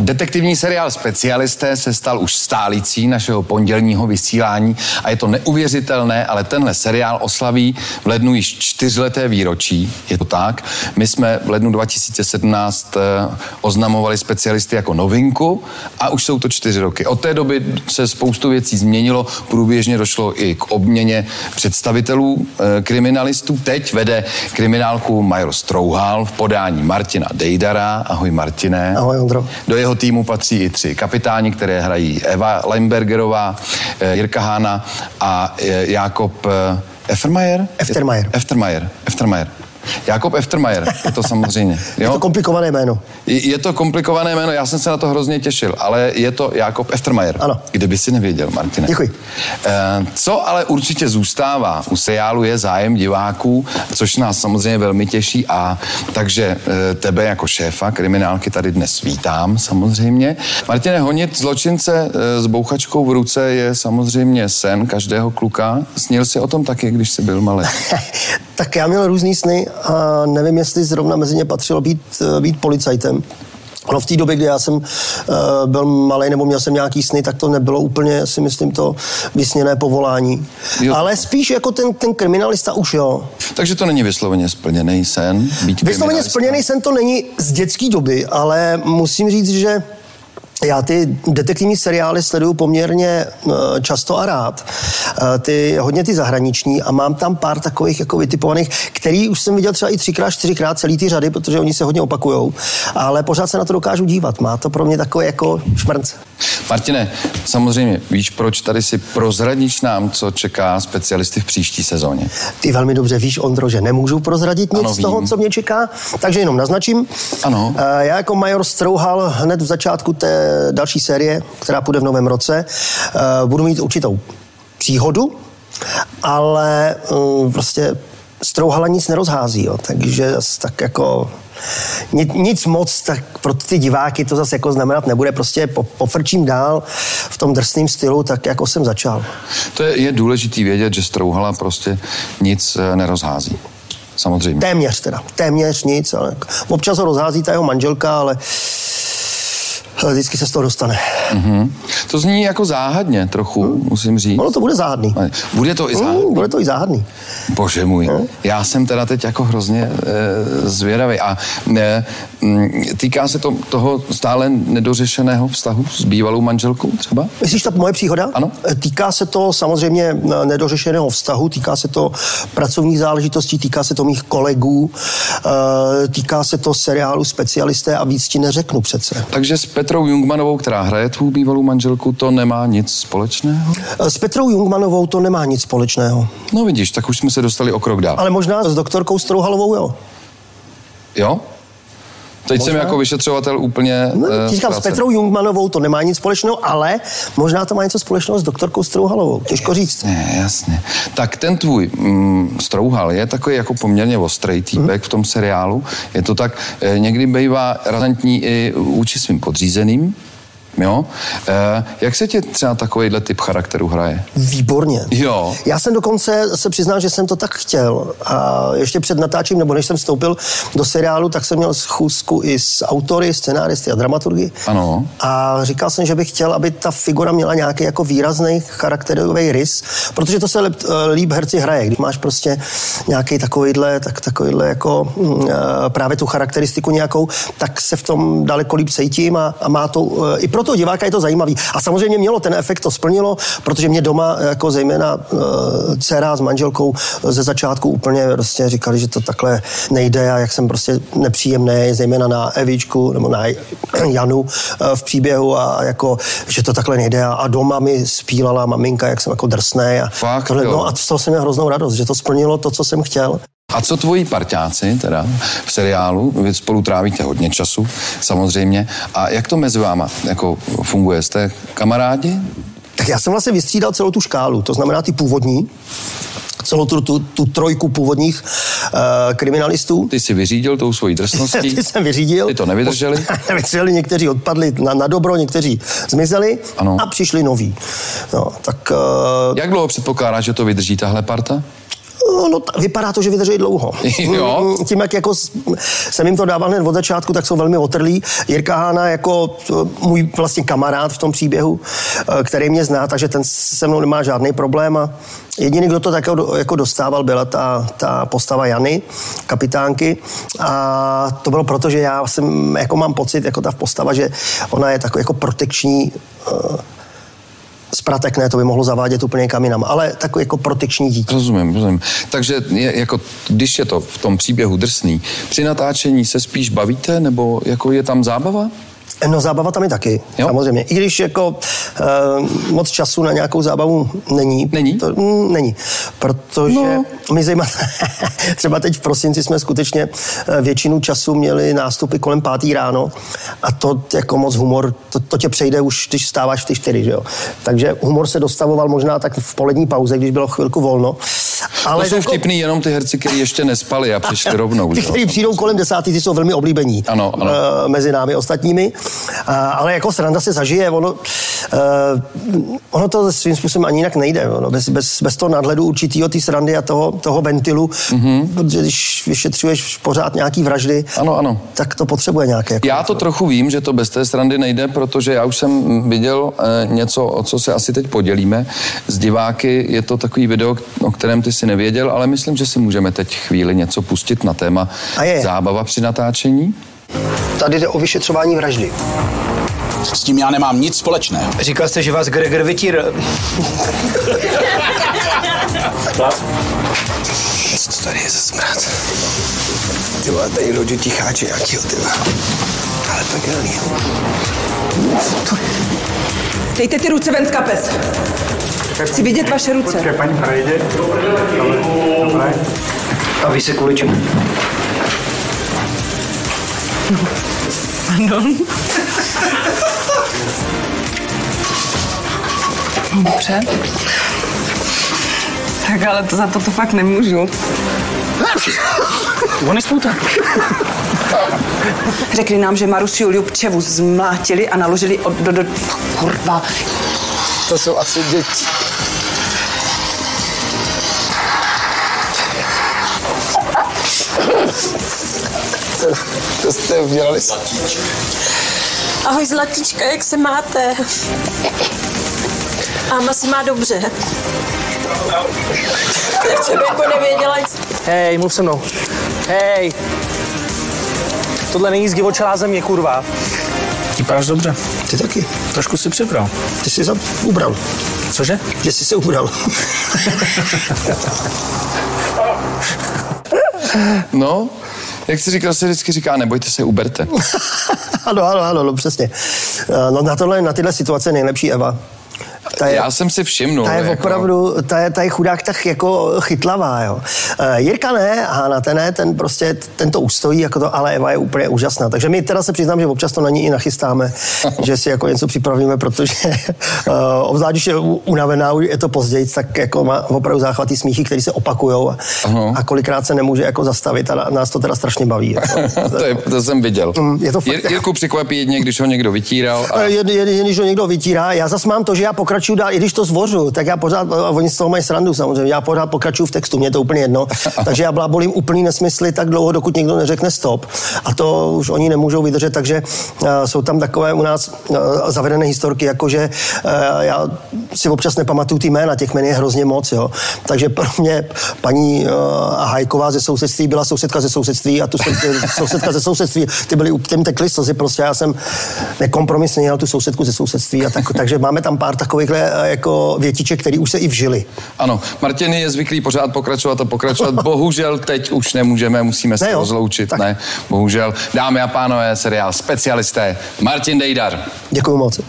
Detektivní seriál Specialisté se stal už stálicí našeho pondělního vysílání a je to neuvěřitelné, ale tenhle seriál oslaví v lednu již čtyřleté výročí. Je to tak. My jsme v lednu 2017 eh, oznamovali specialisty jako novinku a už jsou to čtyři roky. Od té doby se spoustu věcí změnilo, průběžně došlo i k obměně představitelů eh, kriminalistů. Teď vede kriminálku Major Strouhal v podání Martina Dejdara. Ahoj Martine. Ahoj Ondro. Do jeho týmu patří i tři kapitáni, které hrají Eva Lembergerová, eh, Jirka Hána a eh, Jakob eh, Eftermayer? Eftermayer. Eftermayer. Eftermayer. Jakob Eftermayer, je to samozřejmě. Jo? Je to komplikované jméno. Je, je to komplikované jméno, já jsem se na to hrozně těšil, ale je to Jakob Eftermayer. Ano. Kdyby si nevěděl, Martine. Děkuji. E, co ale určitě zůstává u seriálu je zájem diváků, což nás samozřejmě velmi těší a takže e, tebe jako šéfa kriminálky tady dnes vítám samozřejmě. Martine, honit zločince e, s bouchačkou v ruce je samozřejmě sen každého kluka. Snil si o tom taky, když jsi byl malý? tak já měl různý sny a nevím, jestli zrovna mezi ně patřilo být, eh, být policajtem. Ono v té době, kdy já jsem uh, byl malý nebo měl jsem nějaký sny, tak to nebylo úplně, si myslím, to vysněné povolání. Jo. Ale spíš jako ten, ten kriminalista už jo. Takže to není vysloveně splněný sen? Být vysloveně splněný sen to není z dětské doby, ale musím říct, že já ty detektivní seriály sleduju poměrně eh, často a rád. Eh, ty, hodně ty zahraniční a mám tam pár takových jako vytipovaných, který už jsem viděl třeba i třikrát, čtyřikrát celý ty řady, protože oni se hodně opakujou, ale pořád se na to dokážu dívat. Má to pro mě takové jako šmrnc. Martine, samozřejmě víš, proč tady si prozradíš nám, co čeká specialisty v příští sezóně? Ty velmi dobře víš, Ondro, že nemůžu prozradit nic ano, z toho, co mě čeká, takže jenom naznačím. Ano. Eh, já jako major Strouhal hned v začátku té další série, která půjde v novém roce. Eh, budu mít určitou příhodu, ale mm, prostě strouhala nic nerozhází, jo, takže tak jako nic, moc, tak pro ty diváky to zase jako znamenat nebude, prostě po, pofrčím dál v tom drsném stylu, tak jako jsem začal. To je, je důležitý vědět, že strouhala prostě nic eh, nerozhází. Samozřejmě. Téměř teda, téměř nic, ale občas ho rozhází ta jeho manželka, ale vždycky se z toho dostane. Mm-hmm. To zní jako záhadně trochu, hmm. musím říct. Ono to bude záhadný. Bude to i hmm, záhadný? Mm, bude to i záhadný. Bože můj, hmm. já jsem teda teď jako hrozně e, zvědavý. A e, týká se to toho stále nedořešeného vztahu s bývalou manželkou třeba? Myslíš ta moje příhoda? Ano. E, týká se to samozřejmě nedořešeného vztahu, týká se to pracovních záležitostí, týká se to mých kolegů, e, týká se to seriálu Specialisté a víc ti neřeknu přece. Takže s Petrou Jungmanovou, která hraje tvou bývalou manželku, to nemá nic společného? S Petrou Jungmanovou to nemá nic společného. No vidíš, tak už jsme se dostali o krok dál. Ale možná s doktorkou Strouhalovou, jo. Jo? Teď možná? jsem jako vyšetřovatel úplně... No, uh, říkám, s Petrou Jungmanovou to nemá nic společného, ale možná to má něco společného s doktorkou Strouhalovou. Těžko říct. Jasně, jasně. Tak ten tvůj mm, Strouhal je takový jako poměrně ostrý týpek hmm. v tom seriálu. Je to tak, eh, někdy bývá razantní i vůči svým podřízeným, Jo? E, jak se ti třeba takovýhle typ charakteru hraje? Výborně. Jo. Já jsem dokonce se přiznal, že jsem to tak chtěl. A ještě před natáčením, nebo než jsem vstoupil do seriálu, tak jsem měl schůzku i s autory, scenáristy a dramaturgy. Ano. A říkal jsem, že bych chtěl, aby ta figura měla nějaký jako výrazný charakterový rys, protože to se líp, eh, líp herci hraje. Když máš prostě nějaký takovýhle, tak takovýhle jako mm, eh, právě tu charakteristiku nějakou, tak se v tom daleko líp cítím a, a má to i pro toho diváka je to zajímavý. A samozřejmě mělo ten efekt, to splnilo, protože mě doma, jako zejména uh, dcera s manželkou ze začátku úplně prostě říkali, že to takhle nejde a jak jsem prostě nepříjemný, zejména na Evičku nebo na Janu v příběhu a jako, že to takhle nejde a, a doma mi spílala maminka, jak jsem jako drsný a Fakt, tohle, no a z toho jsem měl hroznou radost, že to splnilo to, co jsem chtěl. A co tvoji parťáci teda v seriálu? Vy spolu trávíte hodně času, samozřejmě. A jak to mezi váma jako funguje? Jste kamarádi? Tak já jsem vlastně vystřídal celou tu škálu, to znamená ty původní, celou tu, tu, tu trojku původních uh, kriminalistů. Ty jsi vyřídil tou svojí drsností. Ty jsem vyřídil. Ty to nevydrželi. nevydrželi, někteří odpadli na, na dobro, někteří zmizeli ano. a přišli noví. No, tak, uh, Jak dlouho předpokládáš, že to vydrží tahle parta? No, no, vypadá to, že vydrží dlouho. Jo. Tím, jak jako jsem jim to dával hned od začátku, tak jsou velmi otrlí. Jirka Hána jako můj vlastně kamarád v tom příběhu, eh, který mě zná, takže ten se mnou nemá žádný problém a Jediný, kdo to tak jako dostával, byla ta, ta postava Jany, kapitánky. A to bylo proto, že já jsem, jako mám pocit, jako ta postava, že ona je takový jako protekční uh, spratek ne, to by mohlo zavádět úplně kam jinam, ale takový jako protekční dítě. Rozumím, rozumím. Takže je, jako, když je to v tom příběhu drsný, při natáčení se spíš bavíte, nebo jako je tam zábava? No zábava tam je taky, jo? samozřejmě. I když jako uh, moc času na nějakou zábavu není. Není? To, mm, není. Protože no. my zejména, třeba teď v prosinci jsme skutečně uh, většinu času měli nástupy kolem pátý ráno a to jako moc humor, to, to tě přejde už, když vstáváš v ty čtyři, že jo. Takže humor se dostavoval možná tak v polední pauze, když bylo chvilku volno. Ale to jsou jako... vtipný jenom ty herci, kteří ještě nespali a přišli rovnou. Ty, kteří přijdou kolem desátý, ty jsou velmi oblíbení ano, ano. Uh, mezi námi ostatními. Ale jako sranda se zažije, ono, uh, ono to svým způsobem ani jinak nejde. Ono, bez, bez, bez toho nadhledu určitýho té srandy a toho, toho ventilu, mm-hmm. protože když vyšetřuješ pořád nějaký vraždy, ano, ano. tak to potřebuje nějaké. Jako já to trochu vím, že to bez té srandy nejde, protože já už jsem viděl eh, něco, o co se asi teď podělíme. Z diváky je to takový video, o kterém ty si nevěděl, ale myslím, že si můžeme teď chvíli něco pustit na téma zábava při natáčení. Tady jde o vyšetřování vraždy. S tím já nemám nic společného. Říkal jste, že vás Gregor vytír... Co to tady je za smrad? Ty vole, tady jdou ticháče nějakýho, ty Ale pekelný. Co to je? Dejte ty ruce ven z kapes. Chci vidět vaše ruce. Počkej, paní projde. A vy se kvůli čemu? Pardon. Dobře. Tak ale to za to to fakt nemůžu. On je spouta. Řekli nám, že Marus Juliu Pčevu zmlátili a naložili od, do, do... Kurva. To jsou asi děti. Jste udělali. Ahoj Zlatička, jak se máte? Áma si má dobře. Takže bych jako nevěděla, Hej, mluv se mnou. Hej. Tohle není zdivočelá země, kurva. Vypadáš dobře. Ty taky. Trošku si přibral. Ty jsi se ubral. Cože? Že jsi se ubral. no, jak jsi říkal, se vždycky říká, nebojte se, uberte. ano, ano, ano, no, přesně. No, na, tohle, na tyhle situace nejlepší Eva. Ta je, Já jsem si všimnul. Ta je jako... opravdu, ta je, ta je chudák tak jako chytlavá, jo. Uh, Jirka ne, Hána ten ne, ten prostě, ten to ustojí, jako to, ale Eva je úplně úžasná. Takže my teda se přiznám, že občas to na ní i nachystáme, že si jako něco připravíme, protože uh, obzvlášť, když je unavená, je to později, tak jako má opravdu záchvatý smíchy, které se opakují a, a, kolikrát se nemůže jako zastavit a nás to teda strašně baví. Jako. to, je, to jsem viděl. Mm, je to fakt, Jir, Jirku překvapí jedně, když ho někdo vytíral. A... Jen, jen, jen, když ho někdo vytírá. Já zase mám to, že já pokračuju pokračuju dál, i když to zvořu, tak já pořád, a oni z toho mají srandu samozřejmě, já pořád pokračuju v textu, mě to úplně jedno. takže já blábolím úplný nesmysly tak dlouho, dokud někdo neřekne stop. A to už oni nemůžou vydržet, takže uh, jsou tam takové u nás uh, zavedené historky, jakože uh, já si občas nepamatuju ty jména, těch jmen je hrozně moc, jo. Takže pro mě paní uh, Hajková ze sousedství byla sousedka ze sousedství a tu sousedka ze sousedství, ty byly, těm tekly slzy, prostě já jsem nekompromisně měl tu sousedku ze sousedství a tak, takže máme tam pár takových takovýchhle jako větiček, který už se i vžili. Ano, Martin je zvyklý pořád pokračovat a pokračovat. Bohužel teď už nemůžeme, musíme se rozloučit. Tak. Ne, bohužel. Dámy a pánové, seriál Specialisté. Martin Dejdar. Děkuji moc.